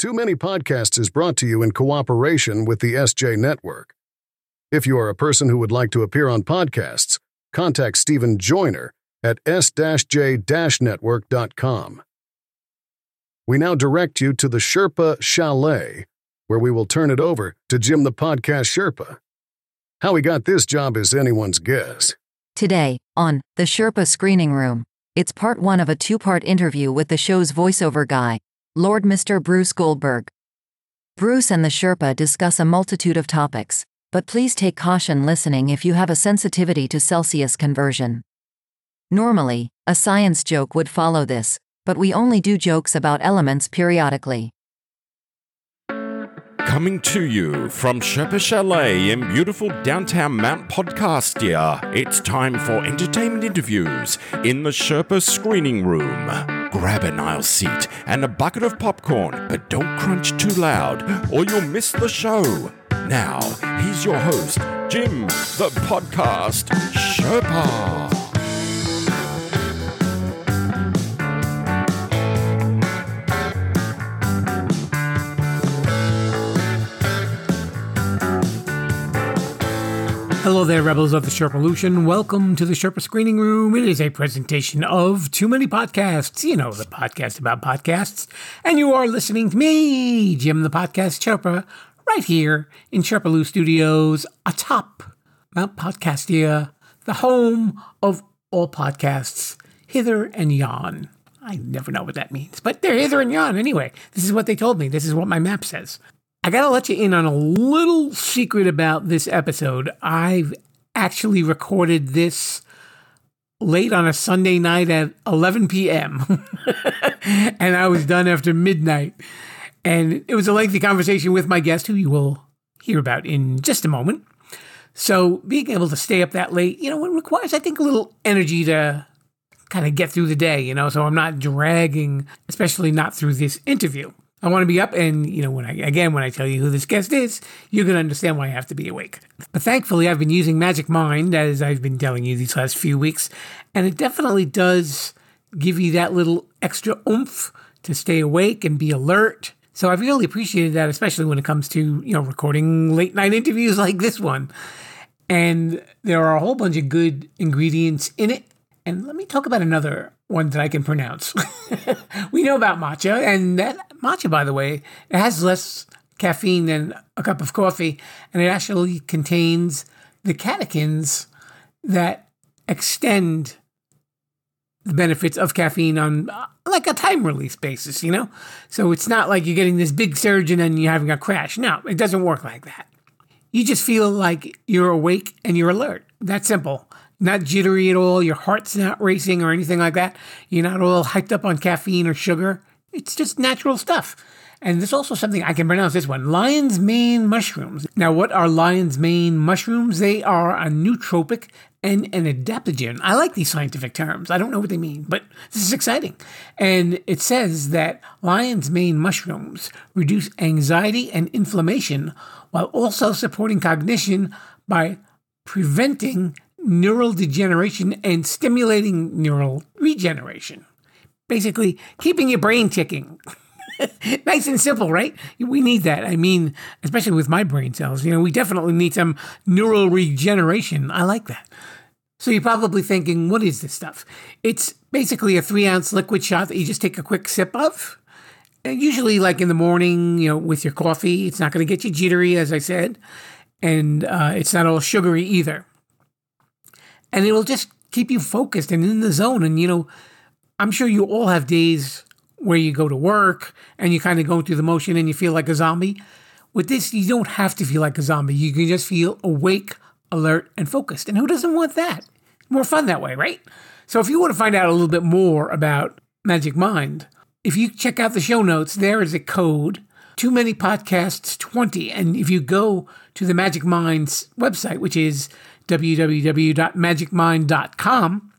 Too Many Podcasts is brought to you in cooperation with the SJ Network. If you are a person who would like to appear on podcasts, contact Steven Joiner at s-j-network.com. We now direct you to the Sherpa Chalet, where we will turn it over to Jim the Podcast Sherpa. How he got this job is anyone's guess. Today, on The Sherpa Screening Room, it's part one of a two part interview with the show's voiceover guy, Lord Mr. Bruce Goldberg. Bruce and the Sherpa discuss a multitude of topics, but please take caution listening if you have a sensitivity to Celsius conversion. Normally, a science joke would follow this, but we only do jokes about elements periodically. Coming to you from Sherpa Chalet in beautiful downtown Mount Podcastia, it's time for entertainment interviews in the Sherpa screening room. Grab an aisle seat and a bucket of popcorn, but don't crunch too loud or you'll miss the show. Now, here's your host, Jim, the podcast Sherpa. Hello there, rebels of the Sherpalution. Welcome to the Sherpa Screening Room. It is a presentation of Too Many Podcasts. You know, the podcast about podcasts. And you are listening to me, Jim the Podcast Sherpa, right here in Sherpalu Studios, atop Mount Podcastia, the home of all podcasts, hither and yon. I never know what that means, but they're hither and yon anyway. This is what they told me. This is what my map says. I gotta let you in on a little secret about this episode. I've actually recorded this late on a Sunday night at 11 p.m. and I was done after midnight. And it was a lengthy conversation with my guest, who you will hear about in just a moment. So being able to stay up that late, you know, it requires, I think, a little energy to kind of get through the day, you know, so I'm not dragging, especially not through this interview. I want to be up, and you know, when I again when I tell you who this guest is, you're gonna understand why I have to be awake. But thankfully, I've been using Magic Mind as I've been telling you these last few weeks, and it definitely does give you that little extra oomph to stay awake and be alert. So I've really appreciated that, especially when it comes to you know recording late night interviews like this one. And there are a whole bunch of good ingredients in it. And let me talk about another one that I can pronounce. we know about matcha, and that matcha, by the way, it has less caffeine than a cup of coffee, and it actually contains the catechins that extend the benefits of caffeine on uh, like a time release basis, you know? So it's not like you're getting this big surge and then you're having a crash. No, it doesn't work like that. You just feel like you're awake and you're alert. That's simple not jittery at all. Your heart's not racing or anything like that. You're not all hyped up on caffeine or sugar. It's just natural stuff. And there's also something I can pronounce this one lion's mane mushrooms. Now, what are lion's mane mushrooms? They are a nootropic and an adaptogen. I like these scientific terms. I don't know what they mean, but this is exciting. And it says that lion's mane mushrooms reduce anxiety and inflammation while also supporting cognition by preventing neural degeneration and stimulating neural regeneration. Basically, keeping your brain ticking. nice and simple, right? We need that. I mean, especially with my brain cells, you know, we definitely need some neural regeneration. I like that. So you're probably thinking, what is this stuff? It's basically a three ounce liquid shot that you just take a quick sip of. And Usually, like in the morning, you know, with your coffee. It's not going to get you jittery, as I said, and uh, it's not all sugary either and it'll just keep you focused and in the zone. And, you know, I'm sure you all have days where you go to work and you kind of go through the motion and you feel like a zombie. With this, you don't have to feel like a zombie. You can just feel awake, alert, and focused. And who doesn't want that? More fun that way, right? So if you want to find out a little bit more about Magic Mind, if you check out the show notes, there is a code, Too Many Podcasts 20. And if you go to the Magic Minds website, which is www.magicmind.com,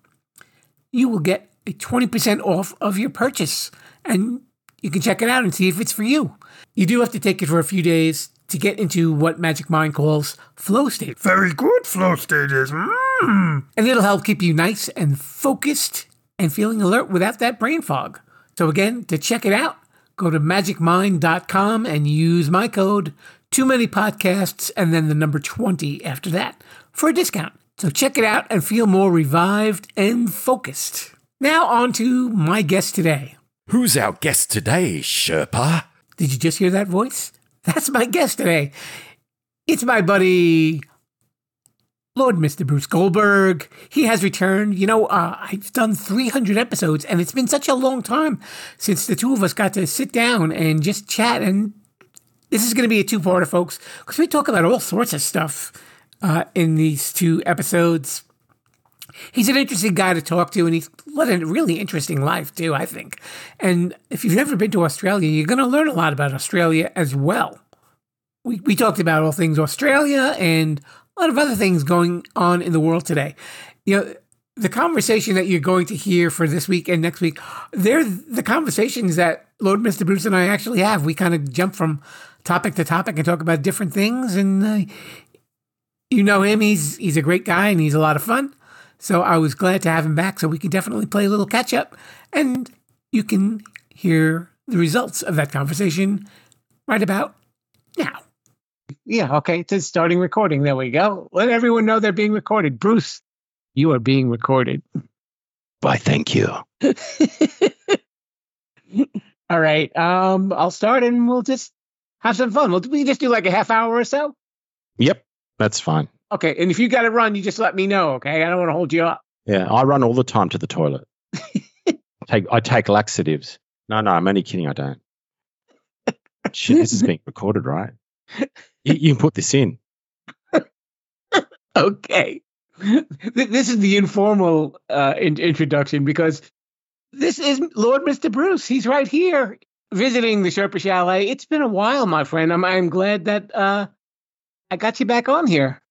you will get a 20% off of your purchase. And you can check it out and see if it's for you. You do have to take it for a few days to get into what Magic Mind calls flow state. Very good flow state is. Mm. And it'll help keep you nice and focused and feeling alert without that brain fog. So, again, to check it out, go to magicmind.com and use my code too many podcasts and then the number 20 after that for a discount. So check it out and feel more revived and focused. Now on to my guest today. Who's our guest today, Sherpa? Did you just hear that voice? That's my guest today. It's my buddy, Lord Mr. Bruce Goldberg. He has returned. You know, uh, I've done 300 episodes, and it's been such a long time since the two of us got to sit down and just chat. And this is going to be a two parter, folks, because we talk about all sorts of stuff uh, in these two episodes. He's an interesting guy to talk to, and he's led a really interesting life, too, I think. And if you've never been to Australia, you're going to learn a lot about Australia as well. We, we talked about all things Australia and a lot of other things going on in the world today. You know, the conversation that you're going to hear for this week and next week, they're the conversations that Lord Mr. Bruce and I actually have. We kind of jump from topic to topic and talk about different things. And uh, you know him; he's he's a great guy and he's a lot of fun. So I was glad to have him back. So we can definitely play a little catch up, and you can hear the results of that conversation right about now. Yeah, okay. It's starting recording. There we go. Let everyone know they're being recorded. Bruce, you are being recorded. Why, thank you. All right. Um, I'll start and we'll just have some fun. We'll we just do like a half hour or so. Yep, that's fine. Okay. And if you got to run, you just let me know. Okay. I don't want to hold you up. Yeah, I run all the time to the toilet. take I take laxatives. No, no, I'm only kidding. I don't. Shit, this is being recorded, right? You, you can put this in. okay. This is the informal uh, in- introduction because this is Lord Mr. Bruce. He's right here visiting the Sherpa Chalet. It's been a while, my friend. I'm, I'm glad that uh, I got you back on here.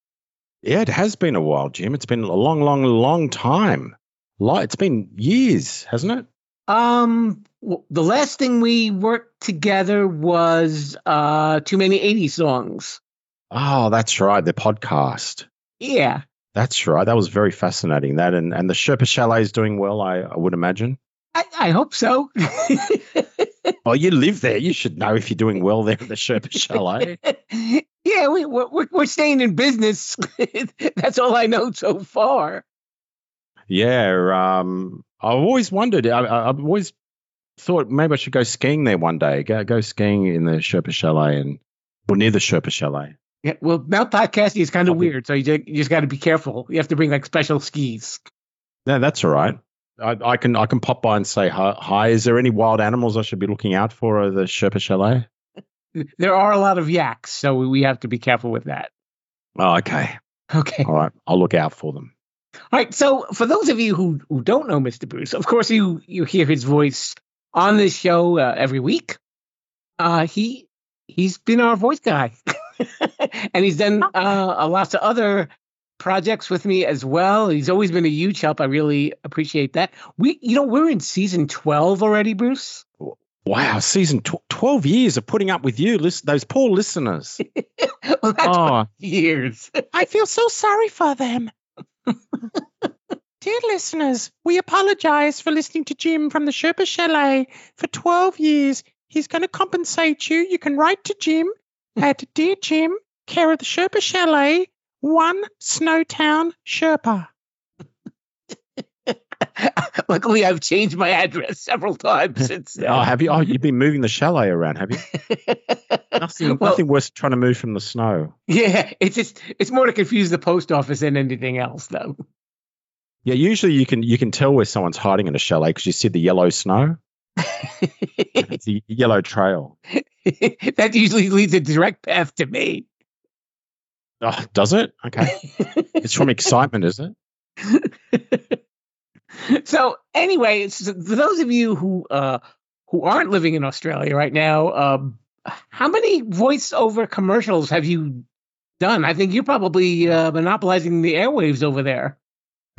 Yeah, it has been a while, Jim. It's been a long, long, long time. It's been years, hasn't it? Um, the last thing we worked together was uh, Too Many 80s Songs. Oh, that's right. The podcast. Yeah. That's right. That was very fascinating. That and, and the Sherpa Chalet is doing well, I, I would imagine. I, I hope so. Oh, you live there. You should know if you're doing well there at the Sherpa Chalet. Eh? yeah, we, we're, we're staying in business. That's all I know so far. Yeah. Um, I've always wondered. I, I've always thought maybe I should go skiing there one day. Go, go skiing in the Sherpa Chalet eh, and or near the Sherpa Chalet. Eh? Yeah, well, Mount Podcastia is kind of weird, so you just, you just got to be careful. You have to bring like special skis. No, that's all right. I, I can I can pop by and say hi, hi. Is there any wild animals I should be looking out for at the Sherpa Chalet? There are a lot of yaks, so we have to be careful with that. Oh, okay. Okay. All right. I'll look out for them. All right. So, for those of you who, who don't know Mr. Bruce, of course you you hear his voice on this show uh, every week. Uh, he he's been our voice guy, and he's done uh, a lots of other projects with me as well. He's always been a huge help. I really appreciate that. We, you know, we're in season twelve already, Bruce. Wow, season tw- 12 years of putting up with you, listen, those poor listeners. well, that's oh, years. I feel so sorry for them. Dear listeners, we apologize for listening to Jim from the Sherpa Chalet for 12 years. He's going to compensate you. You can write to Jim at Dear Jim, care of the Sherpa Chalet, 1 Snowtown, Sherpa. Luckily, I've changed my address several times since. Oh, then. oh, have you? Oh, you've been moving the chalet around, have you? Nothing, Well- nothing worse than trying to move from the snow. Yeah, it's just it's more to confuse the post office than anything else, though. Yeah, usually you can you can tell where someone's hiding in a chalet because you see the yellow snow. It's the yellow trail. that usually leads a direct path to me. Oh, does it? Okay. It's from excitement, is it? so anyway, for those of you who uh, who aren't living in Australia right now, um, how many voiceover commercials have you done? I think you're probably uh, monopolizing the airwaves over there.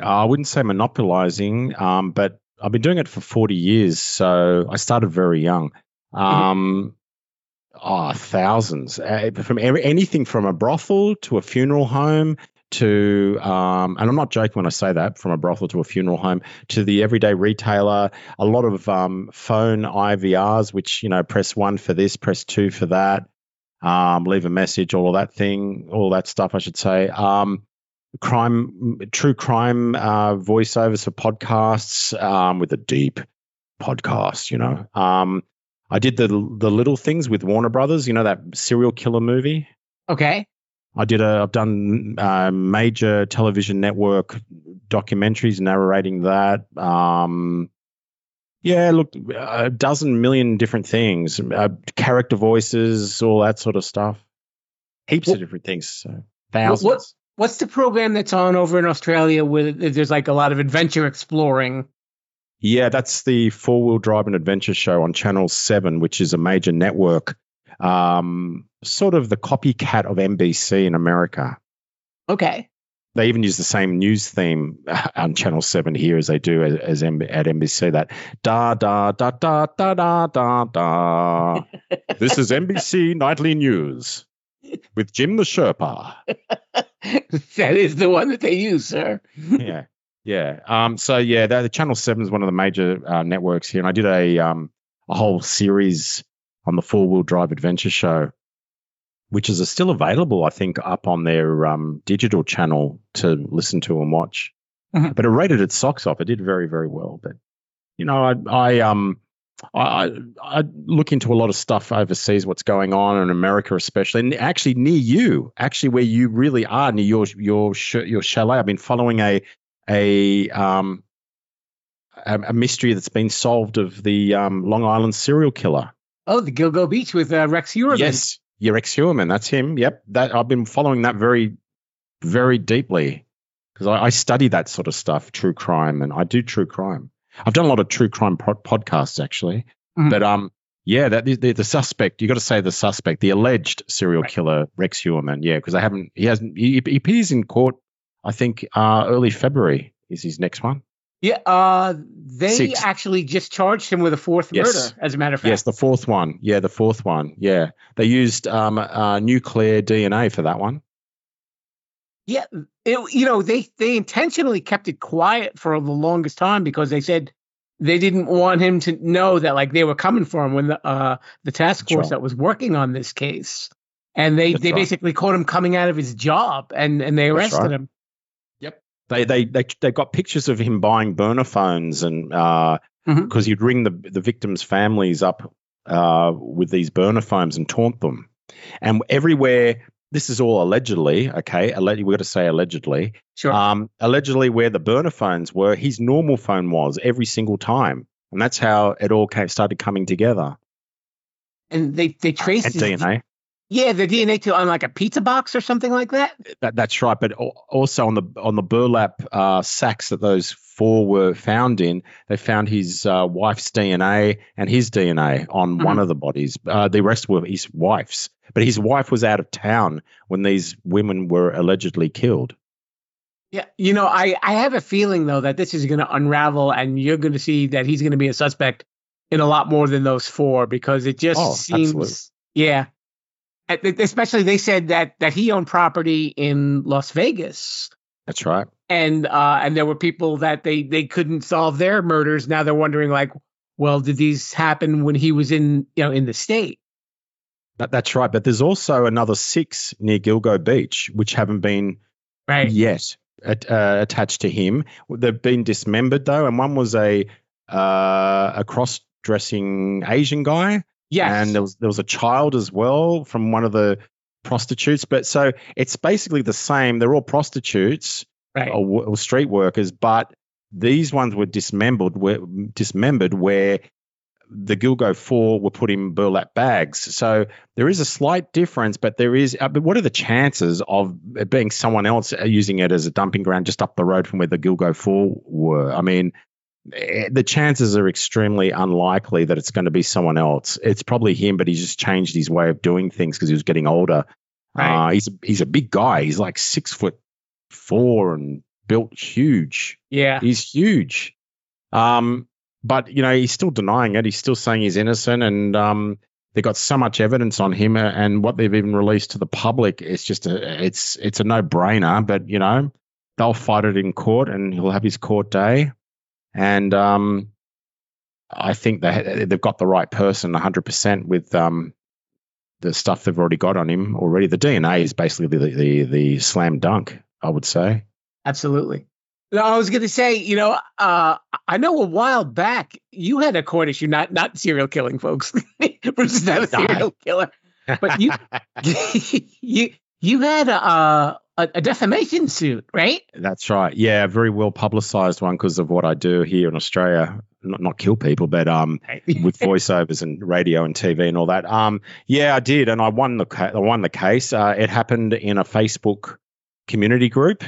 Uh, I wouldn't say monopolizing, um, but I've been doing it for 40 years. So I started very young. Um, oh, thousands. Uh, from every, anything from a brothel to a funeral home to, um, and I'm not joking when I say that, from a brothel to a funeral home to the everyday retailer. A lot of um, phone IVRs, which you know, press one for this, press two for that, um, leave a message, all of that thing, all that stuff, I should say. Um, crime, true crime uh, voiceovers for podcasts um, with a deep podcast. You know, um, I did the the little things with Warner Brothers. You know that serial killer movie. Okay. I did a. I've done uh, major television network documentaries narrating that. Um, yeah, look, a dozen million different things, uh, character voices, all that sort of stuff. Heaps What- of different things. So thousands. what what's the program that's on over in Australia where there's like a lot of adventure exploring? Yeah, that's the four wheel drive and adventure show on Channel 7, which is a major network, um, sort of the copycat of NBC in America. Okay. They even use the same news theme on Channel 7 here as they do as, as M- at NBC. That da da da da da da da da. this is NBC Nightly News with Jim the Sherpa. that is the one that they use, sir. yeah, yeah. Um, so yeah, the, the Channel Seven is one of the major uh, networks here, and I did a um a whole series on the four wheel drive adventure show, which is still available, I think, up on their um digital channel to listen to and watch. Mhm. But it rated its socks off. It did very very well. But you know, I I um. I, I I look into a lot of stuff overseas, what's going on in America, especially, and actually near you, actually where you really are, near your your sh- your chalet. I've been following a a um a, a mystery that's been solved of the um, Long Island serial killer. Oh, the Gilgo Beach with uh, Rex Heuermann. Yes, your ex Human, that's him. Yep, that I've been following that very, very deeply because I, I study that sort of stuff, true crime, and I do true crime. I've done a lot of true crime pod- podcasts actually, Mhm. but um, yeah, that the, the, suspect. You got to say the suspect, the alleged serial Right. killer Rex Heuermann. Yeah, because I haven't. He hasn't. He, he appears in court. I think uh, early February is his next one. Yeah, uh, they Six. actually just charged him with a fourth Yes. murder, as a matter of fact. Yes, the fourth one. Yeah, the fourth one. Yeah, they used um, uh, nuclear DNA for that one. Yeah, it, you know, they they intentionally kept it quiet for the longest time because they said they didn't want him to know that like they were coming for him when the uh the task force right. that was working on this case. And they That's they right. basically caught him coming out of his job and and they arrested right. him. They they they they got pictures of him buying burner phones and because Mhm. he'd ring the the victims' families up uh, with these burner phones and taunt them, and everywhere. This is all allegedly, okay. Alle- we got to say allegedly. Sure. Um, allegedly, where the burner phones were, his normal phone was every single time, and that's how it all came, started coming together. and they they traced And his, DNA. Yeah, the DNA to on like a pizza box or something like that. That, that's right, but also on the on the burlap uh, sacks that those four were found in, they found his uh, wife's DNA and his DNA on one of the bodies. Uh, the rest were his wife's, but his wife was out of town when these women were allegedly killed. Yeah, you know, I I have a feeling though that this is going to unravel, and you're going to see that he's going to be a suspect in a lot more than those four because it just Oh, seems, absolutely. yeah. Uh, Especially, they said that that he owned property in Las Vegas, That's right. and uh, and there were people that they they couldn't solve their murders. Now they're wondering, like, well, did these happen when he was in you know in the state? That, that's right. But there's also another six near Gilgo Beach, which haven't been Right. yet at, uh, attached to him. They've been dismembered though, and one was a uh, a cross-dressing Asian guy, Yes. and there was there was a child as well from one of the prostitutes. But so it's basically the same. They're all prostitutes right. or, or street workers, but these ones were dismembered. Were dismembered where the Gilgo Four were put in burlap bags. So there is a slight difference, but there is. Uh, but what are the chances of it being someone else uh, using it as a dumping ground just up the road from where the Gilgo Four were? I mean, the chances are extremely unlikely that it's going to be someone else. It's probably him, but he's just changed his way of doing things because he was getting older. Right. Uh, he's he's a big guy. He's like six foot four and built huge. yeah. He's huge. Um, but you know, he's still denying it. He's still saying he's innocent, and um, They got so much evidence on him, uh, and what they've even released to the public, it's just a it's it's a no brainer. But you know, they'll fight it in court, and he'll have his court day. And um, I think they they've got the right person 100 percent with um, the stuff they've already got on him already. The DNA is basically the the, the slam dunk, I would say. Absolutely. No, I was going to say, you know, uh, I know a while back you had a court issue, not not serial killing, folks. Bruce is not a serial killer, but you you you had a, a, a defamation suit, right? That's right. Yeah, a very well publicized one because of what I do here in Australia. Not, not kill people, but um, with voiceovers and radio and TV and all that. Um, yeah, I did, and I won the ca- I won the case. Uh, it happened in a Facebook community group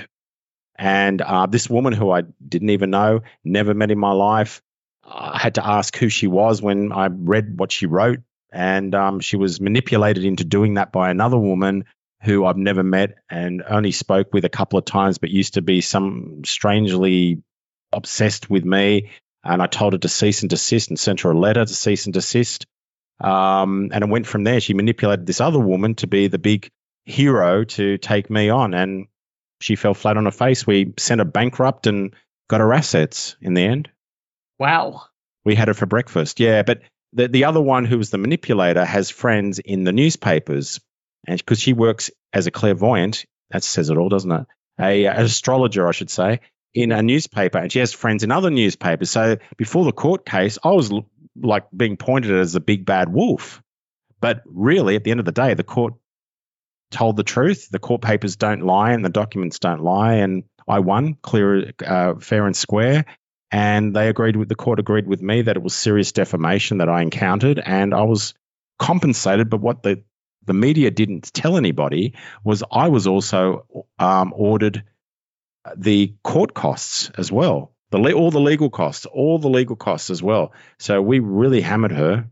and uh, this woman who I didn't even know, never met in my life, I had to ask who she was when I read what she wrote. And um, she was manipulated into doing that by another woman who I've never met and only spoke with a couple of times, but used to be some strangely obsessed with me. And I told her to cease and desist and sent her a letter to cease and desist. Um, and it went from there. She manipulated this other woman to be the big hero to take me on. And she fell flat on her face. We sent her bankrupt and got her assets in the end. Wow. We had her for breakfast. Yeah, but the the other one who was the manipulator has friends in the newspapers, and because she works as a clairvoyant, that says it all, doesn't it? A an astrologer, I should say, in a newspaper, and she has friends in other newspapers. So before the court case, I was l- like being pointed at as the big bad wolf. But really, at the end of the day, the court told the truth. The court papers don't lie and the documents don't lie. And I won clear, uh, fair and square. And they agreed with the court agreed with me that it was serious defamation that I encountered, and I was compensated. But what the the media didn't tell anybody was I was also um, ordered the court costs as well, the all the legal costs, all the legal costs as well. So we really hammered her,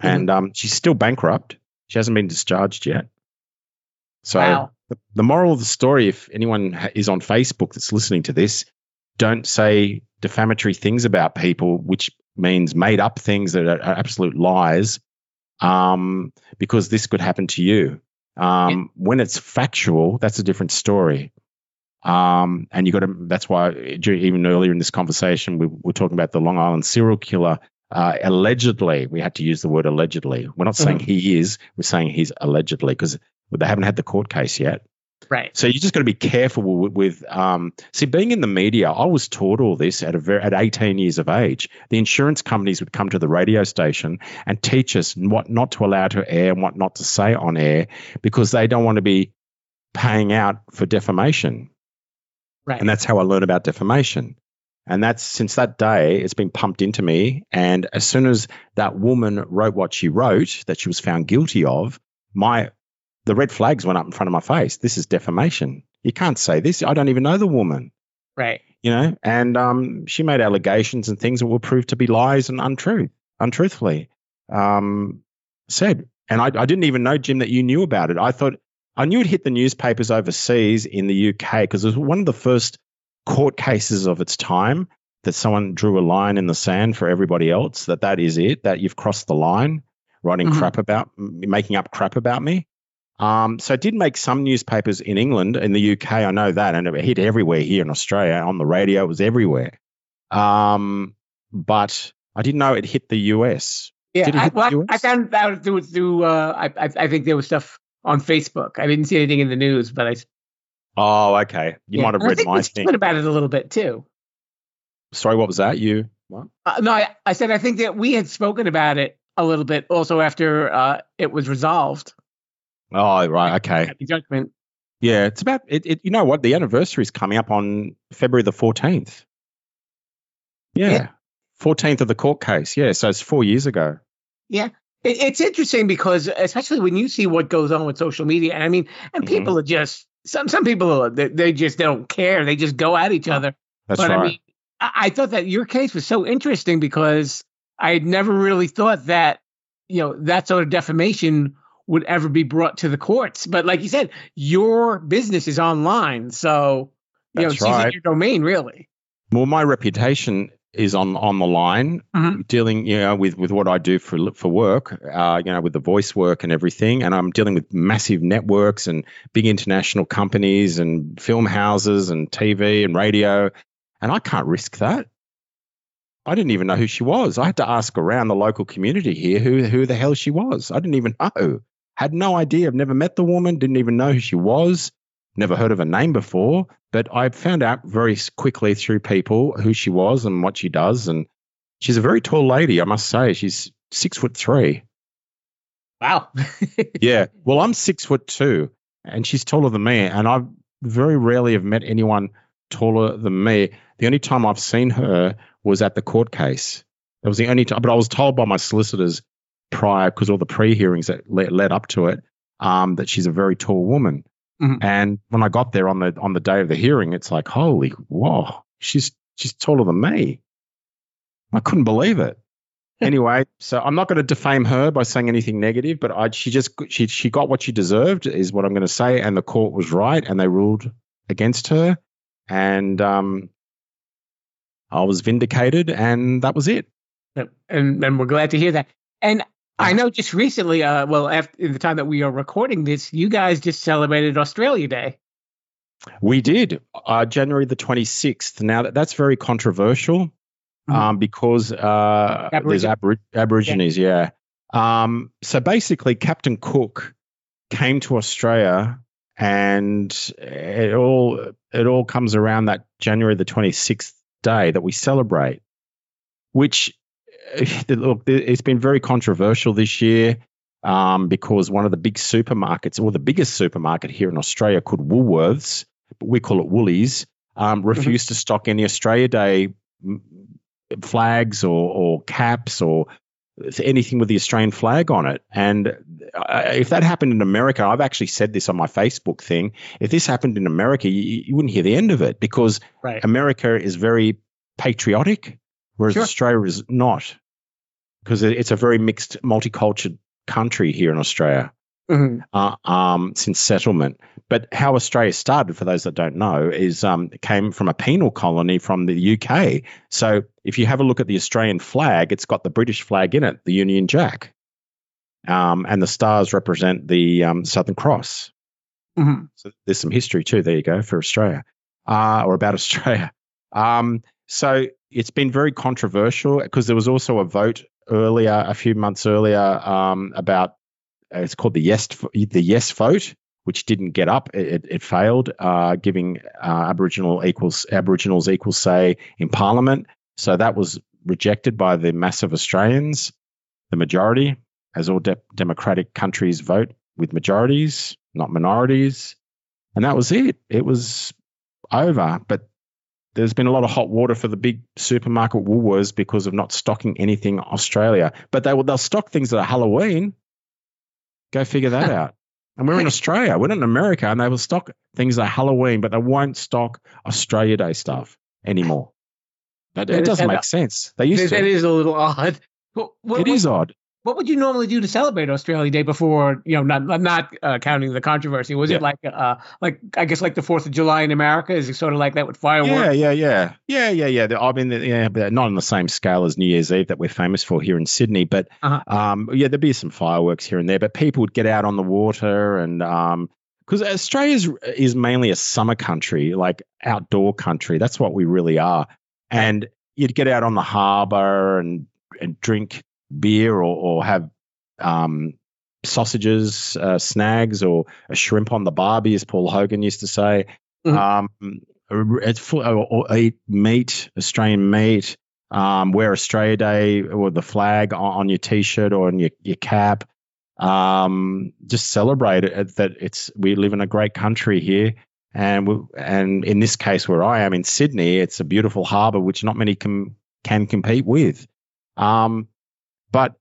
and um, she's still bankrupt. She hasn't been discharged yet. So Wow. the, the moral of the story, if anyone is on Facebook that's listening to this, don't say defamatory things about people, which means made up things that are absolute lies, um, because this could happen to you. Um, When it's factual, that's a different story. Um, and you got to. That's why even earlier in this conversation, we were talking about the Long Island serial killer. Uh, allegedly, we had to use the word allegedly. We're not saying he is. We're saying he's allegedly because they haven't had the court case yet. Right. So you just got to be careful with, with um, see being in the media. I was taught all this at a very, at 18 years of age. The insurance companies would come to the radio station and teach us what not to allow to air and what not to say on air because they don't want to be paying out for defamation. Right. And that's how I learned about defamation. And that's since that day, it's been pumped into me. And as soon as that woman wrote what she wrote, that she was found guilty of, my the red flags went up in front of my face. This is defamation. You can't say this. I don't even know the woman, right. you know. And um, she made allegations and things that were proved to be lies and untrue, untruthfully um, said. And I, I didn't even know, Jim, that you knew about it. I thought I knew it hit the newspapers overseas in the UK because it was one of the first court cases of its time that someone drew a line in the sand for everybody else that that is it that you've crossed the line writing Mhm. crap about making up crap about me um, so it did make some newspapers in england in the uk i know that and it hit everywhere here in australia on the radio it was everywhere um, but i didn't know it hit the us Yeah. Did it I, well, I found out through through. Uh, I, I I think there was stuff on Facebook. I didn't see anything in the news, but I oh okay you yeah. might have And I read think my we thing spoke about it a little bit too. sorry what was that you what Uh, no, I, I said I think that we had spoken about it a little bit also after uh, it was resolved oh right okay at the judgment. Yeah, it's about it, it. You know what? The anniversary is coming up on February the fourteenth. Yeah. Yeah, fourteenth of the court case. Yeah, so it's four years ago. Yeah, it, it's interesting because especially when you see what goes on with social media, and I mean, and Mhm. people are just some some people are, they, they just don't care. They just go at each other. That's but right. I mean, I, I thought that your case was so interesting because I had never really thought that you know that sort of defamation would ever be brought to the courts. But like you said, your business is online, so you know That's using right. your domain really. well, my reputation is on on the line, Mhm. dealing you know with with what I do for for work, uh, you know, with the voice work and everything, and I'm dealing with massive networks and big international companies and film houses and TV and radio, and I can't risk that. I didn't even know who she was. I had to ask around the local community here who who the hell she was. I didn't even know. Had no idea. I've never met the woman. Didn't even know who she was. Never heard of her name before. But I found out very quickly through people who she was and what she does. And she's a very tall lady, I must say. She's six foot three. Wow. Yeah. Well, I'm six foot two, and she's taller than me. And I very rarely have met anyone taller than me. The only time I've seen her was at the court case. That was the only time. But I was told by my solicitors prior, because all the pre-hearings that led, led up to it, um, that she's a very tall woman. Mhm. And when I got there on the on the day of the hearing, it's like, holy, whoa, she's she's taller than me. I couldn't believe it anyway, so I'm not going to defame her by saying anything negative, but I, she just she she got what she deserved, is what I'm going to say, and the court was right, and they ruled against her, and um, I was vindicated, and that was it. and and we're glad to hear that. And I know just recently, uh, well, after in the time that we are recording this, you guys just celebrated Australia Day. We did uh, January the 26th. Now that, that's very controversial Mhm. um, because uh, there's abor- Aborigines, yeah. Um, so basically, Captain Cook came to Australia, and it all it all comes around that January the 26th day that we celebrate, which look, it's been very controversial this year um, because one of the big supermarkets, or the biggest supermarket here in Australia, called Woolworths, but we call it Woolies, um, refused to stock any Australia Day flags or, or caps or anything with the Australian flag on it. And uh, if that happened in America, I've actually said this on my Facebook thing. If this happened in America, you, you wouldn't hear the end of it because Right. America is very patriotic, whereas Sure. Australia is not, because it's a very mixed, multicultural country here in Australia Mhm. uh, um, since settlement. But how Australia started, for those that don't know, is um, came from a penal colony from the UK. So if you have a look at the Australian flag, it's got the British flag in it, the Union Jack, um, and the stars represent the um, Southern Cross. Mhm. So there's some history too. There you go for Australia, uh, or about Australia. Um, so it's been very controversial because there was also a vote earlier, a few months earlier, um, about uh, it's called the yes the yes vote, which didn't get up. It, it, failed, uh, giving uh, Aboriginal equals Aboriginals equal say in Parliament. So that was rejected by the mass of Australians, the majority, as all de- democratic countries vote with majorities, not minorities. And that was it. It was over. But there's been a lot of hot water for the big supermarket Woolworths because of not stocking anything Australia. But they will they'll stock things that are Halloween. Go figure that out. And we're in Australia. We're not in America, and they will stock things that are Halloween, but they won't stock Australia Day stuff anymore. That, That it doesn't make sense. They used That- that to. is a little odd. What, what, It is odd. What would you normally do to celebrate Australia Day before, you know, not not uh, counting the controversy? Was Yeah. it like, uh, like I guess like the Fourth of July in America? Is it sort of like that with fireworks? Yeah, yeah, yeah, yeah, yeah, yeah. The- I mean, the- yeah, but not on the same scale as New Year's Eve that we're famous for here in Sydney. But Uh-huh. um, yeah, there'd be some fireworks here and there. But people would get out on the water and um, because Australia is, is mainly a summer country, like outdoor country. That's what we really are. And you'd get out on the harbour and and drink beer or, or have um, sausages, uh, snags, or a shrimp on the barbie, as Paul Hogan used to say. Mhm. Um, it's full, or, or eat meat, Australian meat. Um, wear Australia Day or the flag on, on your t-shirt or on your, your cap. Um, just celebrate it that it's we live in a great country here, and we, and in this case where I am in Sydney, it's a beautiful harbour which not many can can compete with. Um, but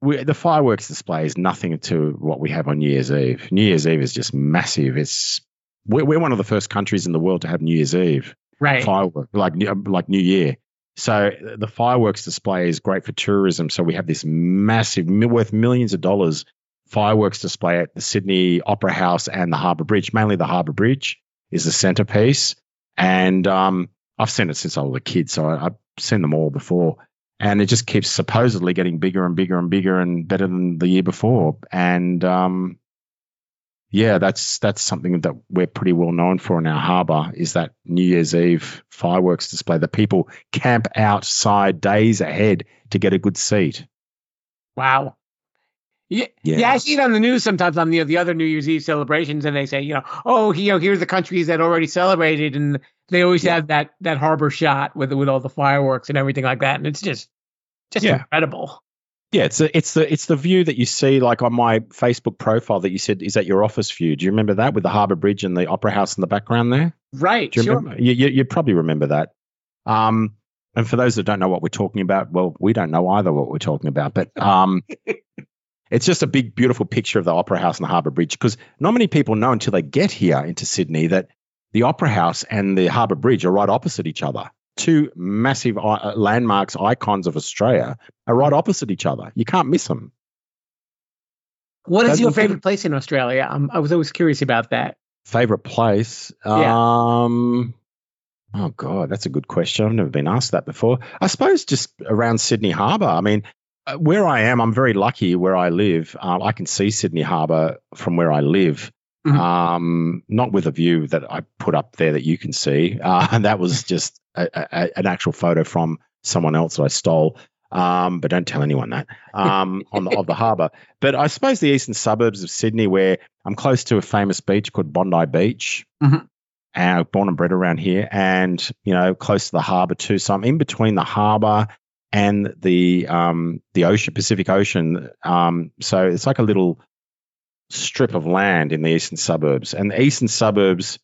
we, the fireworks display is nothing to what we have on New Year's Eve. New Year's Eve is just massive. It's we're, we're one of the first countries in the world to have New Year's Eve right. firework like New- like New Year. So the fireworks display is great for tourism. So we have this massive, worth millions of dollars fireworks display at the Sydney Opera House and the Harbour Bridge. Mainly the Harbour Bridge is the centerpiece, and um, I've seen it since I was a kid. So I, I seen them all before, and it just keeps supposedly getting bigger and bigger and bigger and better than the year before. And um, yeah, that's that's something that we're pretty well known for in our harbour is that New Year's Eve fireworks display that people camp outside days ahead to get a good seat. Wow. Yeah, yeah, Yeah. I see it on the news sometimes on the the other New Year's Eve celebrations, and they say, you know, oh, you know, here's the countries that already celebrated, and they always Yeah. have that that harbor shot with with all the fireworks and everything like that, and it's just just Yeah. incredible. Yeah, it's the it's the it's the view that you see like on my Facebook profile that you said is that your office view. Do you remember that with the Harbour Bridge and the Opera House in the background there? Right. Do you sure. remember? You, you, you probably remember that. Um, and for those that don't know what we're talking about, well, we don't know either what we're talking about, but um, it's just a big, beautiful picture of the Opera House and the Harbour Bridge because not many people know until they get here into Sydney that the Opera House and the Harbour Bridge are right opposite each other. Two massive uh, landmarks, icons of Australia, are right opposite each other. You can't miss them. What is your favorite place in Australia? Um, I was always curious about that. Favorite place? Yeah. Um, oh God, that's a good question. I've never been asked that before. I suppose just around Sydney Harbour. I mean, uh, where I am, I'm very lucky where I live. Um, I can see Sydney Harbour from where I live. Mhm. Um, not with a view that I put up there that you can see. Uh, and that was just a, a, an actual photo from someone else that I stole. Um, but don't tell anyone that um, on the of the harbour. But I suppose the eastern suburbs of Sydney, where I'm close to a famous beach called Bondi Beach. Mhm. And I'm born and bred around here, and you know, close to the harbour too. So I'm in between the harbour and the um, the ocean, Pacific Ocean. Um, so it's like a little strip of land in the eastern suburbs, and the eastern suburbs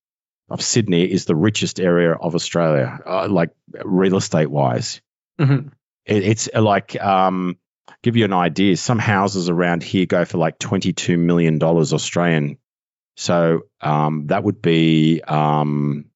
of Sydney is the richest area of Australia, uh, like real estate wise. Mhm. It, it's uh, like um, give you an idea. Some houses around here go for like twenty two million dollars Australian. So um, that would be um,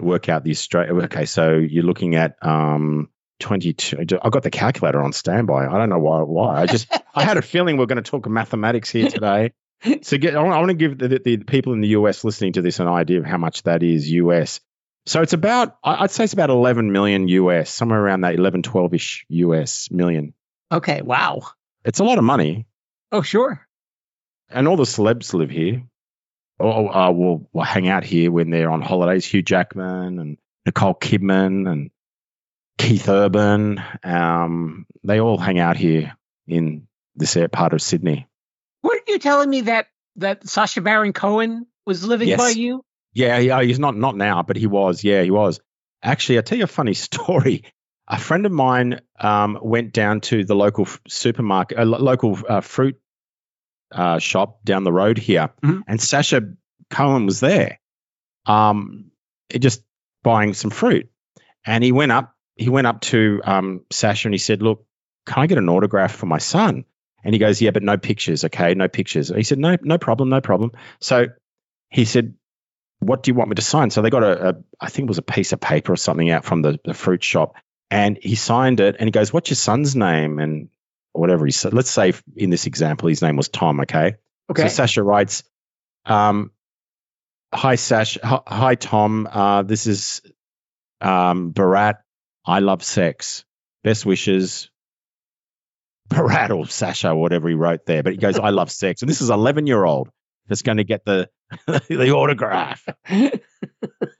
work out the Australia. Okay, so you're looking at um, twenty two. i've got the calculator on standby. I don't know why. Why I just I had a feeling we are going to talk mathematics here today. So get, I want, I want to give the, the, people in the US listening to this an idea of how much that is US. So it's about, I'd say it's about 11 million US, somewhere around that 11, 12 ish US million. Okay. Wow. It's a lot of money. Oh, sure. And all the celebs live here or uh, will, will hang out here when they're on holidays. Hugh Jackman and Nicole Kidman and Keith Urban. Um, they all hang out here in this part of Sydney. Weren't you telling me that that Sacha Baron Cohen was living Yes. by you? Yeah, yeah, he's not not now, but he was. Yeah, he was. Actually, I'll tell you a funny story. A friend of mine um, went down to the local f- supermarket, a lo- local uh, fruit uh, shop down the road here, Mhm. and Sacha Cohen was there, um, just buying some fruit. And he went up. He went up to um, Sacha and he said, "Look, can I get an autograph for my son?" And he goes, "Yeah, but no pictures, okay? No pictures." He said, "No, no problem, no problem." So he said, what do you want me to sign? So they got a, a I think it was a piece of paper or something out from the, the fruit shop. And he signed it and he goes, What's your son's name? And whatever he said. Let's say in this example, his name was Tom, okay? Okay. So Sacha writes, um, Hi, Sash. Hi, hi, Tom. Uh, this is um, Borat. I love sex. Best wishes. Borat or Sacha, whatever he wrote there. But he goes, I love sex. And this is 11 year old that's going to get the the autograph. yeah,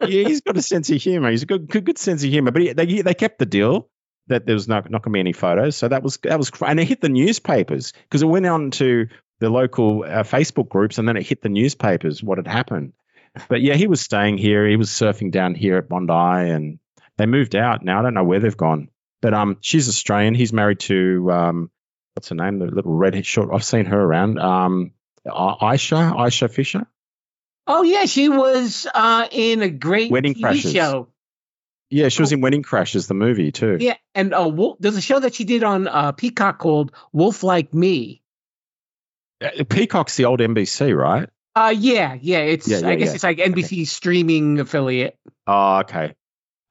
he's got a sense of humor. He's a good, good, good sense of humor. But he, they they kept the deal that there was not not going to be any photos. So that was that was and it hit the newspapers because it went on to the local uh, Facebook groups and then it hit the newspapers what had happened. But yeah, he was staying here. He was surfing down here at Bondi, and they moved out. Now I don't know where they've gone. But um, she's Australian. He's married to um, what's her name? The little redhead short. I've seen her around. Um, Isla, Isla Fisher. oh yeah, she was uh, in a great Wedding TV Crashers. show. Yeah, she was in Wedding Crashers, the movie too. Yeah, and uh, Wolf, there's a show that she did on uh, Peacock called Wolf Like Me. Uh, Peacock's the old NBC, right? Uh, yeah, yeah. It's Yeah, yeah, I guess yeah. it's like NBC streaming affiliate. Oh, okay.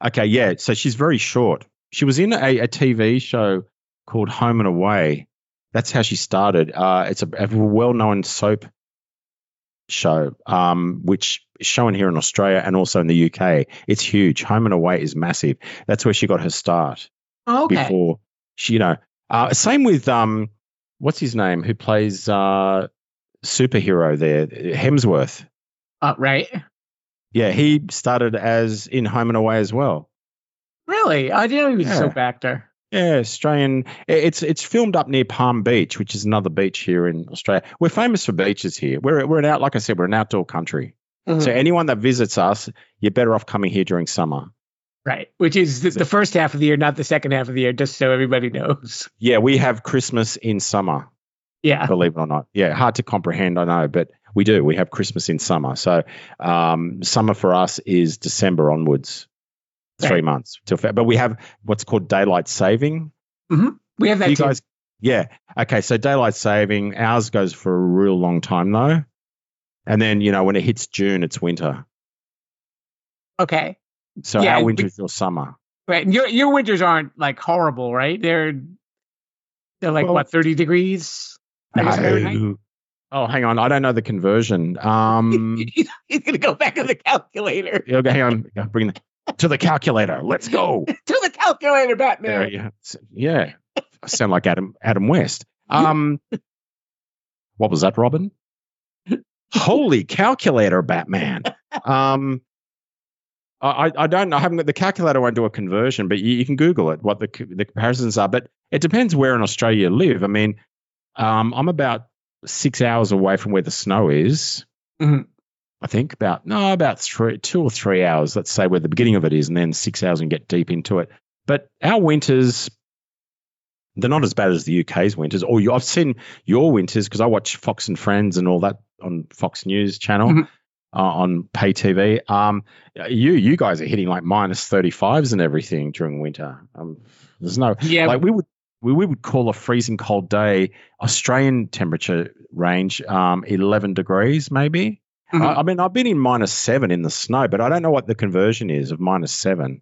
Okay, yeah. So she's very short. She was in a, a TV show called Home and Away. That's how she started. Uh, it's a, a well-known soap show, um, which is shown here in Australia and also in the UK. It's huge. Home and Away is massive. That's where she got her start Oh, okay. before she, you know. Uh, same with um, what's his name? Who plays uh, superhero there? Hemsworth. Uh, right. Yeah, he started as in Home and Away as well. Really? I didn't know he was a Yeah. soap actor. Yeah, Australian. It's it's filmed up near Palm Beach, which is another beach here in Australia. We're famous for beaches here. We're we're an out, like I said, we're an outdoor country. Mhm. So anyone that visits us, you're better off coming here during summer. Right. Which is the, the first half of the year, not the second half of the year, just so everybody knows. Yeah, we have Christmas in summer. Yeah. believe it or not. Yeah, hard to comprehend, I know, but we do. We have Christmas in summer. So um, summer for us is December onwards, three Right. months till. Fe- But we have what's called daylight saving. We have that you too. guys, yeah, okay. So daylight saving, ours goes for a real long time though, and then you know when it hits June, it's winter. Okay. So Yeah, our we- winter is your summer. Right. And your your winters aren't like horrible, right? They're they're like Well- what, thirty degrees? No. Oh, hang on, I don't know the conversion. Um, He's gonna go back to the calculator. okay, hang on, bring the, to the calculator. Let's go. to the calculator, Batman. There, yeah, yeah. I sound like Adam Adam West. Um, what was that, Robin? Holy calculator, Batman. Um, I I don't know. I haven't got the calculator. Won't do a conversion, but you, you can Google it. What the the comparisons are, but it depends where in Australia you live. I mean, um, I'm about six hours away from where the snow is. Mhm. I think about no, about three, two or three hours. Let's say where the beginning of it is, and then six hours and get deep into it. But our winters, they're not as bad as the UK's winters. Or you, I've seen your winters because I watch Fox and Friends and all that on Fox News channel Mhm. uh, on pay TV. Um, you you guys are hitting like minus thirty fives and everything during winter. Um, there's no Yeah. like we would we, we would call a freezing cold day Australian temperature range um, 11 degrees maybe. Mhm. I, I mean I've been in minus seven in the snow, but I don't know what the conversion is of minus seven.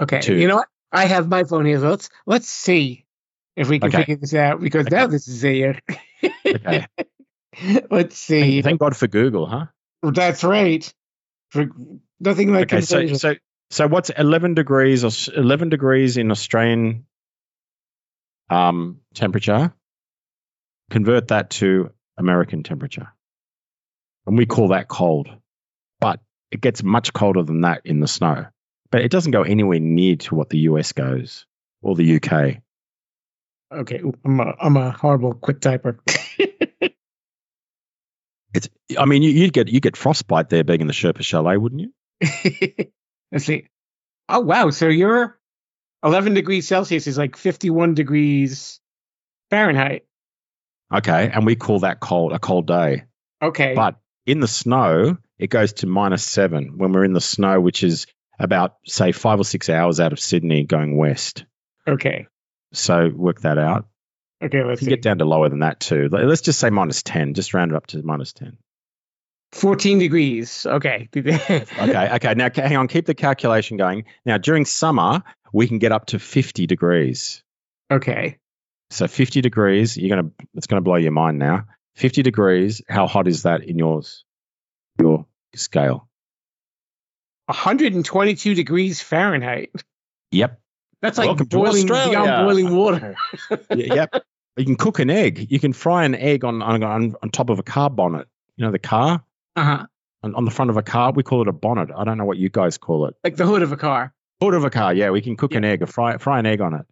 okay. to- You know what? I have my phone here. So let's let's see if we can Okay. figure this out because now this is here. Okay. let's see. Thank God for Google, huh? That's right. For nothing like Okay, so conversion. so so what's 11 degrees or 11 degrees in Australian um, temperature? Convert that to American temperature, and we call that cold. But it gets much colder than that in the snow. But it doesn't go anywhere near to what the US goes or the UK. okay, I'm a, I'm a horrible quick typer. It's, I mean, you, you'd get you get frostbite there being in the Sherpa Chalet, wouldn't you? Let's see. Oh wow! So your 11 degrees Celsius is like 51 degrees Fahrenheit. Okay, and we call that cold a cold day. Okay. But in the snow, it goes to minus seven when we're in the snow, which is about, say, five or six hours out of Sydney going west. okay. So work that out. Okay. Let's get down to lower than that too. Let- Let's just say minus 10, just round it up to minus 10. 14 degrees. Okay. Okay, okay. Now, hang on, keep the calculation going. Now, during summer, we can get up to 50 degrees. okay. So 50 degrees, you're going to, it's going to blow your mind now. 50 degrees, how hot is that in yours, your scale? 122 degrees Fahrenheit. Yep. That's like Welcome boiling beyond boiling water. Yep. You can cook an egg. You can fry an egg on, on on on top of a car bonnet. You know the car Uh-huh. on, on the front of a car. We call it a bonnet. I don't know what you guys call it. Like the hood of a car. Hood of a car. Yeah, we can cook an egg, a fry fry an egg on it.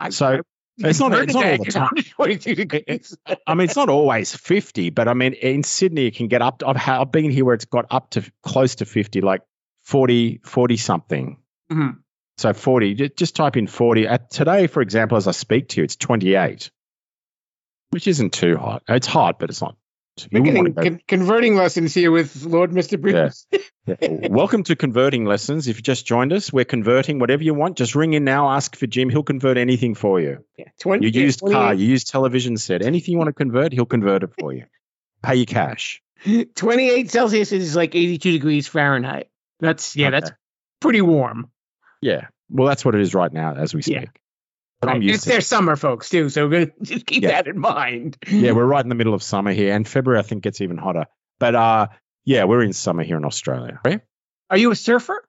I, So, I- it's not- it's not all the time. 122 degrees. I mean, it's not always fifty, but I mean, in Sydney, it can get up. To, I've, ha- I've been here where it's got up to close to fifty, like 40, 40 something. Mhm. So forty. Just type in forty. At today, for example, as I speak to you, it's twenty-eight, which isn't too hot. It's hot, but it's not. Getting con- converting lessons here with Lord Mr. Bruce. Yeah. Welcome to converting lessons. If you just joined us, we're converting whatever you want. Just ring in now, ask for Jim. He'll convert anything for you. Yeah, 20, You used car, you used television set, anything you want to convert, he'll convert it for you. Pay you cash. 28 Celsius is like 82 degrees Fahrenheit. That's yeah, that's pretty warm. Yeah. Well, that's what it is right now as we speak. Yeah. Right. It's their it. summer, folks, too. So we're gonna just keep Yeah. that in mind. Yeah, we're right in the middle of summer here, and February I think gets even hotter. But uh, yeah, we're in summer here in Australia. Are you a surfer?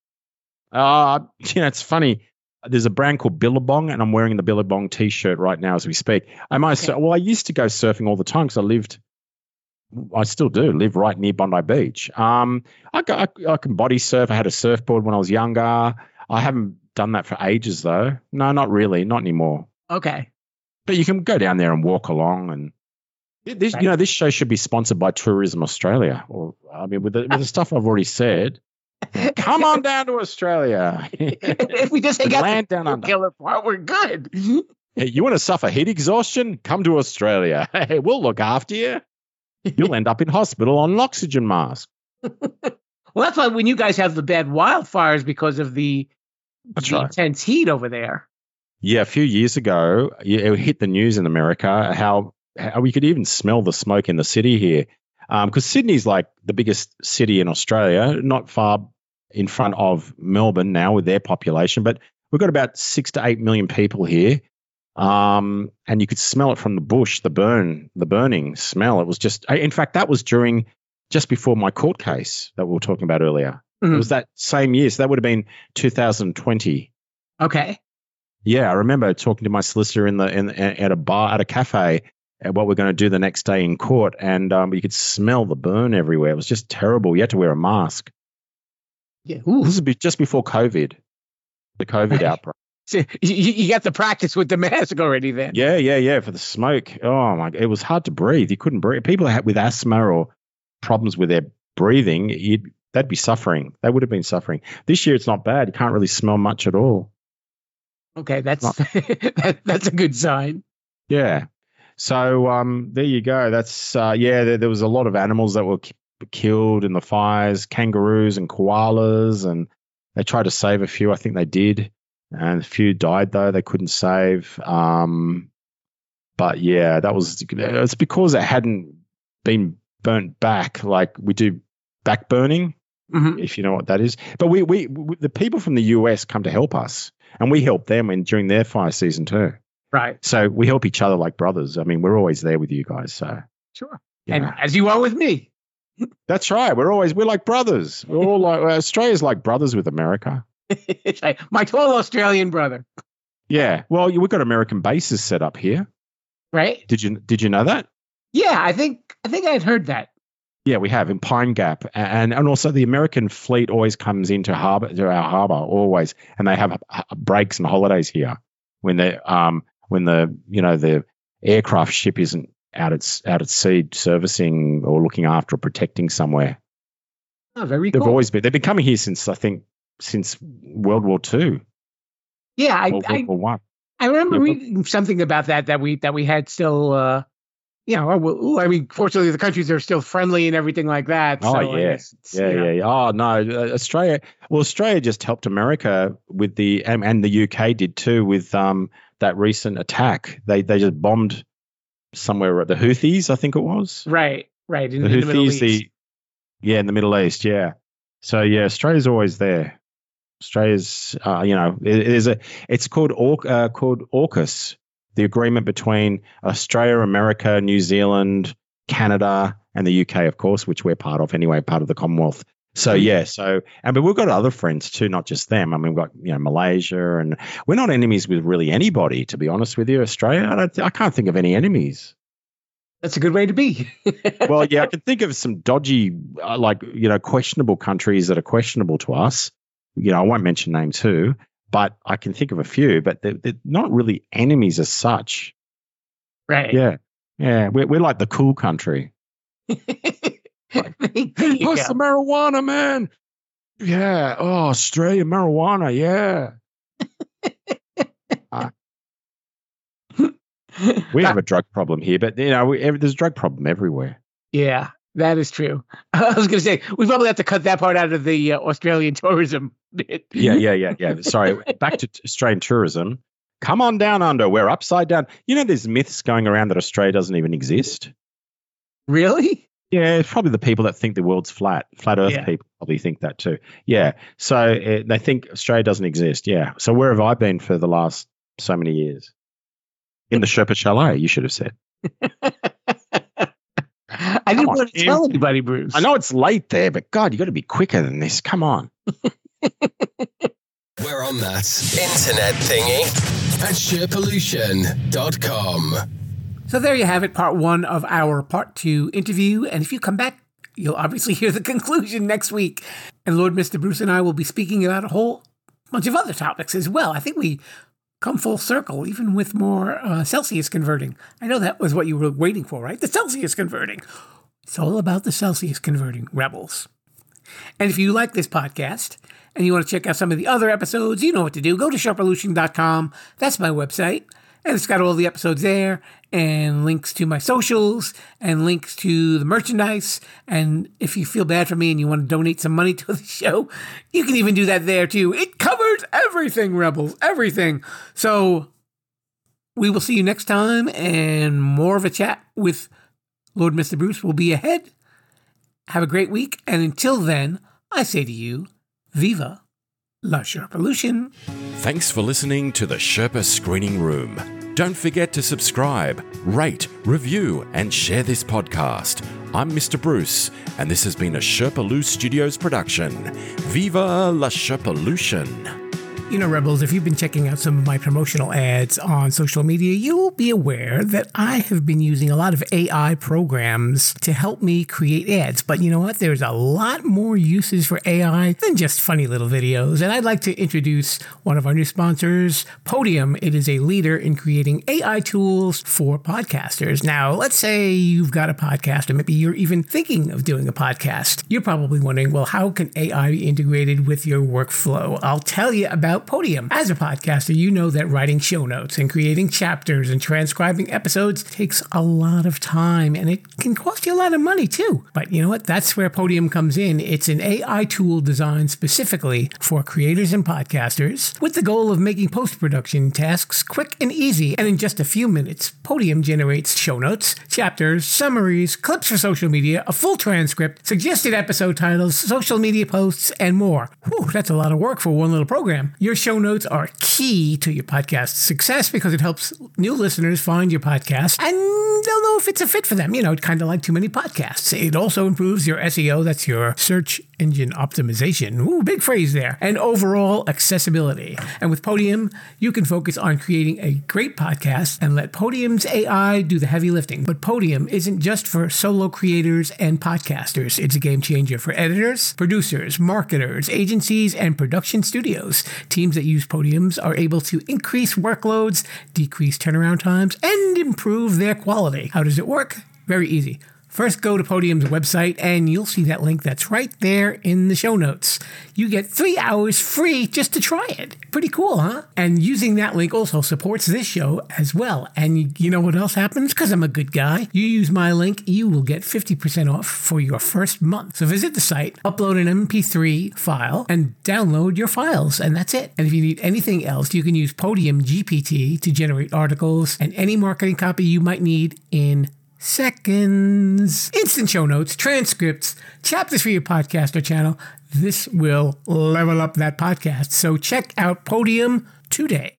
Uh, you know, it's funny. There's a brand called Billabong, and I'm wearing the Billabong T-shirt right now as we speak. Am I Okay. well, I used to go surfing all the time because I lived, I still do live right near Bondi Beach. Um, I, I, I can body surf. I had a surfboard when I was younger. I haven't done that for ages though. No, not really, not anymore. Okay. But you can go down there and walk along, and this, you know, this show should be sponsored by Tourism Australia. Or I mean, with the, with the stuff I've already said, come on down to Australia. if we just take out Land down under. killer part, we're good. Hey, you want to suffer heat exhaustion? Come to Australia. Hey, we'll look after you. You'll end up in hospital on an oxygen mask. Well, that's why when you guys have the bad wildfires because of the, the right. intense heat over there. Yeah, a few years ago, it hit the news in America how we could even smell the smoke in the city here. Because Sydney's like the biggest city in Australia, not far in front of Melbourne now with their population, but we've got about six to eight million people here. Um, and you could smell it from the bush, the burn, the burning smell. It was just, in fact, that was during just before my court case that we were talking about earlier. It Mhm. was that same year. So that would have been 2020. Okay. Yeah, I remember talking to my solicitor in the in at a bar at a cafe at what we're going to do the next day in court, and um, you could smell the burn everywhere. It was just terrible. You had to wear a mask. Yeah. Ooh. This is just before COVID, the COVID outbreak. So you, you got the practice with the mask already then. Yeah, yeah, yeah. For the smoke, oh my, it was hard to breathe. You couldn't breathe. People had with asthma or problems with their breathing, you'd, they'd be suffering. They would have been suffering. This year, it's not bad. You can't really smell much at all. Okay, that's Not- that, that's a good sign. Yeah. So um, there you go. That's uh, yeah. There, there was a lot of animals that were ki- killed in the fires, kangaroos and koalas, and they tried to save a few. I think they did, and a few died though. They couldn't save. Um, but yeah, that was it's because it hadn't been burnt back like we do back burning Mhm. if you know what that is. But we, we, we the people from the US come to help us, and we help them in during their fire season too. Right. So we help each other like brothers. I mean, we're always there with you guys. So Sure. yeah. And as you are with me. that's right. We're always we're like brothers. We're all like Australia's like brothers with America. like my tall Australian brother. Yeah. Well, we've got American bases set up here. Right? Did you did you know that? Yeah, I think I think I'd heard that. Yeah, we have in Pine Gap, and and also the American fleet always comes into harbor to our harbor always, and they have uh, breaks and holidays here when they um when the you know the aircraft ship isn't out at out at sea servicing or looking after or protecting somewhere. Oh, very good. They've cool. always been. They've been coming here since I think since World War Two yeah, I, or I World War One. I remember Yeah, reading something about that that we that we had still uh you know, well, I mean, fortunately, the countries are still friendly and everything like that. Oh, so I yeah. Yeah, you know, yeah, yeah. Oh no, uh, Australia. Well, Australia just helped America with the and, and the UK did too with um that recent attack. They they just bombed somewhere at the Houthis, I think it was. Right, right. In, The in the Middle Houthis, East. the yeah, in the Middle East, yeah. So yeah, Australia's always there. Australia's, uh, you know, it, it is a. It's called Au- uh, called AUKUS, the agreement between Australia, America, New Zealand, Canada, and the UK, of course, which we're part of anyway, part of the Commonwealth. So Mhm. yeah, so and but we've got other friends too, not just them. I mean, we've got you know Malaysia, and we're not enemies with really anybody, to be honest with you. Australia, I, don't, I can't think of any enemies That's a good way to be. well, yeah, I can think of some dodgy, uh, like you know, questionable countries that are questionable to us. You know, I won't mention names who, but I can think of a few. But they're, they're not really enemies as such. right. Yeah, yeah, we're we're like the cool country. What's the marijuana, man? Yeah. Oh, Australia marijuana. Yeah. We have a drug problem here, but you know, we, ev- there's a drug problem everywhere. Yeah, that is true. I was going to say we probably have to cut that part out of the uh, Australian tourism bit. Yeah, yeah, yeah, yeah. Sorry. Back to Australian tourism. Come on down under. We're upside down. You know, there's myths going around that Australia doesn't even exist. Really? Yeah, it's probably the people that think the world's flat. Flat Earth Yeah. people probably think that too. Yeah. So uh, they think Australia doesn't exist. Yeah. So where have I been for the last so many years? In the Sherpa Chalet, you should have said. I didn't on, want to tell anybody, Bruce. I know it's late there, but God, you got to be quicker than this. Come on. We're on that internet thingy at Sherpalution.com. So there you have it, part one of our part two interview. And if you come back, you'll obviously hear the conclusion next week. And Lord Mr. Bruce and I will be speaking about a whole bunch of other topics as well. I think we come full circle, even with more uh, Celsius converting. I know that was what you were waiting for, right? The Celsius converting. It's all about the Celsius converting rebels. And if you like this podcast and you want to check out some of the other episodes, you know what to do. Go to sherpalution.com. That's my website. And it's got all the episodes there and links to my socials and links to the merchandise. And if you feel bad for me and you want to donate some money to the show, you can even do that there too. It covers everything, Rebels, everything. So we will see you next time and more of a chat with Lord Mr. Bruce will be ahead. Have a great week. And until then, I say to you, Viva La Sherpalution. Thanks for listening to the Sherpa Screening Room. Don't forget to subscribe, rate, review, and share this podcast. I'm Mr. Bruce, and this has been a Sherpalu Studios production. Viva la Sherpalution! You know, Rebels, if you've been checking out some of my promotional ads on social media, you will be aware that I have been using a lot of AI programs to help me create ads. But you know what? There's a lot more uses for AI than just funny little videos. And I'd like to introduce one of our new sponsors, Podium. It is a leader in creating AI tools for podcasters. Now, let's say you've got a podcast, or maybe you're even thinking of doing a podcast. You're probably wondering, well, how can AI be integrated with your workflow? I'll tell you about Podium. As a podcaster, you know that writing show notes and creating chapters and transcribing episodes takes a lot of time and it can cost you a lot of money too. But you know what? That's where Podium comes in. It's an AI tool designed specifically for creators and podcasters with the goal of making post production tasks quick and easy. And in just a few minutes, Podium generates show notes, chapters, summaries, clips for social media, a full transcript, suggested episode titles, social media posts, and more. Whew, that's a lot of work for one little program. Show notes are key to your podcast success because it helps new listeners find your podcast and they'll know if it's a fit for them. You know, kind of like too many podcasts. It also improves your SEO, that's your search engine optimization. Ooh, big phrase there. And overall accessibility. And with Podium, you can focus on creating a great podcast and let Podium's AI do the heavy lifting. But Podium isn't just for solo creators and podcasters. It's a game changer for editors, producers, marketers, agencies, and production studios. Teams that use Podiums are able to increase workloads, decrease turnaround times, and improve their quality. How does it work? Very easy. First, go to Podium's website and you'll see that link that's right there in the show notes. You get three hours free just to try it. Pretty cool, huh? And using that link also supports this show as well. And you know what else happens? Because I'm a good guy. You use my link, you will get 50% off for your first month. So visit the site, upload an MP3 file, and download your files. And that's it. And if you need anything else, you can use Podium GPT to generate articles and any marketing copy you might need in seconds. Instant show notes, transcripts, chapters for your podcast or channel. This will level up that podcast. So check out Podium today.